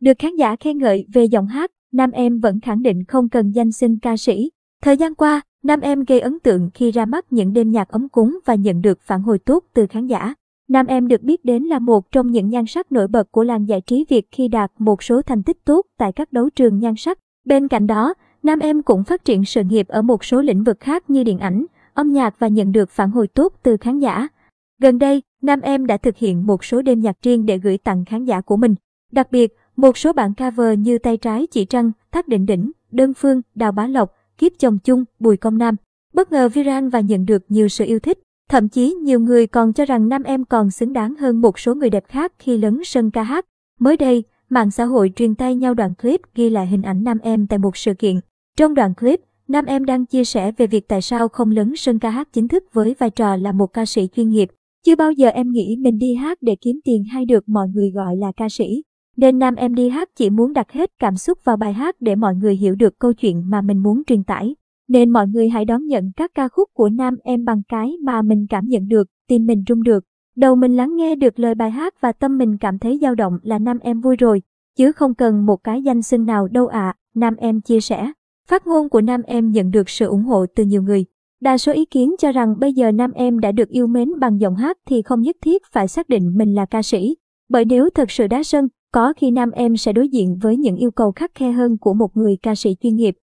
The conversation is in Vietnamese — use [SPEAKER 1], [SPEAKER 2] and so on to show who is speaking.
[SPEAKER 1] Được khán giả khen ngợi về giọng hát, nam em vẫn khẳng định không cần danh xưng ca sĩ. Thời gian qua, nam em gây ấn tượng khi ra mắt những đêm nhạc ấm cúng và nhận được phản hồi tốt từ khán giả. Nam em được biết đến là một trong những nhan sắc nổi bật của làng giải trí Việt khi đạt một số thành tích tốt tại các đấu trường nhan sắc. Bên cạnh đó, Nam em cũng phát triển sự nghiệp ở một số lĩnh vực khác như điện ảnh, âm nhạc và nhận được phản hồi tốt từ khán giả. Gần đây, Nam em đã thực hiện một số đêm nhạc riêng để gửi tặng khán giả của mình. Đặc biệt, một số bản cover như Tay trái chỉ trăng, Thác định đỉnh, Đơn phương, Đào Bá Lộc, Kiếp chồng chung, Bùi Công Nam. Bất ngờ viral và nhận được nhiều sự yêu thích. Thậm chí nhiều người còn cho rằng nam em còn xứng đáng hơn một số người đẹp khác khi lấn sân ca hát. Mới đây, mạng xã hội truyền tay nhau đoạn clip ghi lại hình ảnh nam em tại một sự kiện. Trong đoạn clip, nam em đang chia sẻ về việc tại sao không lấn sân ca hát chính thức với vai trò là một ca sĩ chuyên nghiệp. Chưa bao giờ em nghĩ mình đi hát để kiếm tiền hay được mọi người gọi là ca sĩ. Nên nam em đi hát chỉ muốn đặt hết cảm xúc vào bài hát để mọi người hiểu được câu chuyện mà mình muốn truyền tải. Nên mọi người hãy đón nhận các ca khúc của nam em bằng cái mà mình cảm nhận được, tim mình rung được. Đầu mình lắng nghe được lời bài hát và tâm mình cảm thấy dao động là nam em vui rồi, chứ không cần một cái danh xưng nào đâu ạ, à, nam em chia sẻ. Phát ngôn của nam em nhận được sự ủng hộ từ nhiều người. Đa số ý kiến cho rằng bây giờ nam em đã được yêu mến bằng giọng hát thì không nhất thiết phải xác định mình là ca sĩ. Bởi nếu thật sự đá sân, có khi nam em sẽ đối diện với những yêu cầu khắc khe hơn của một người ca sĩ chuyên nghiệp.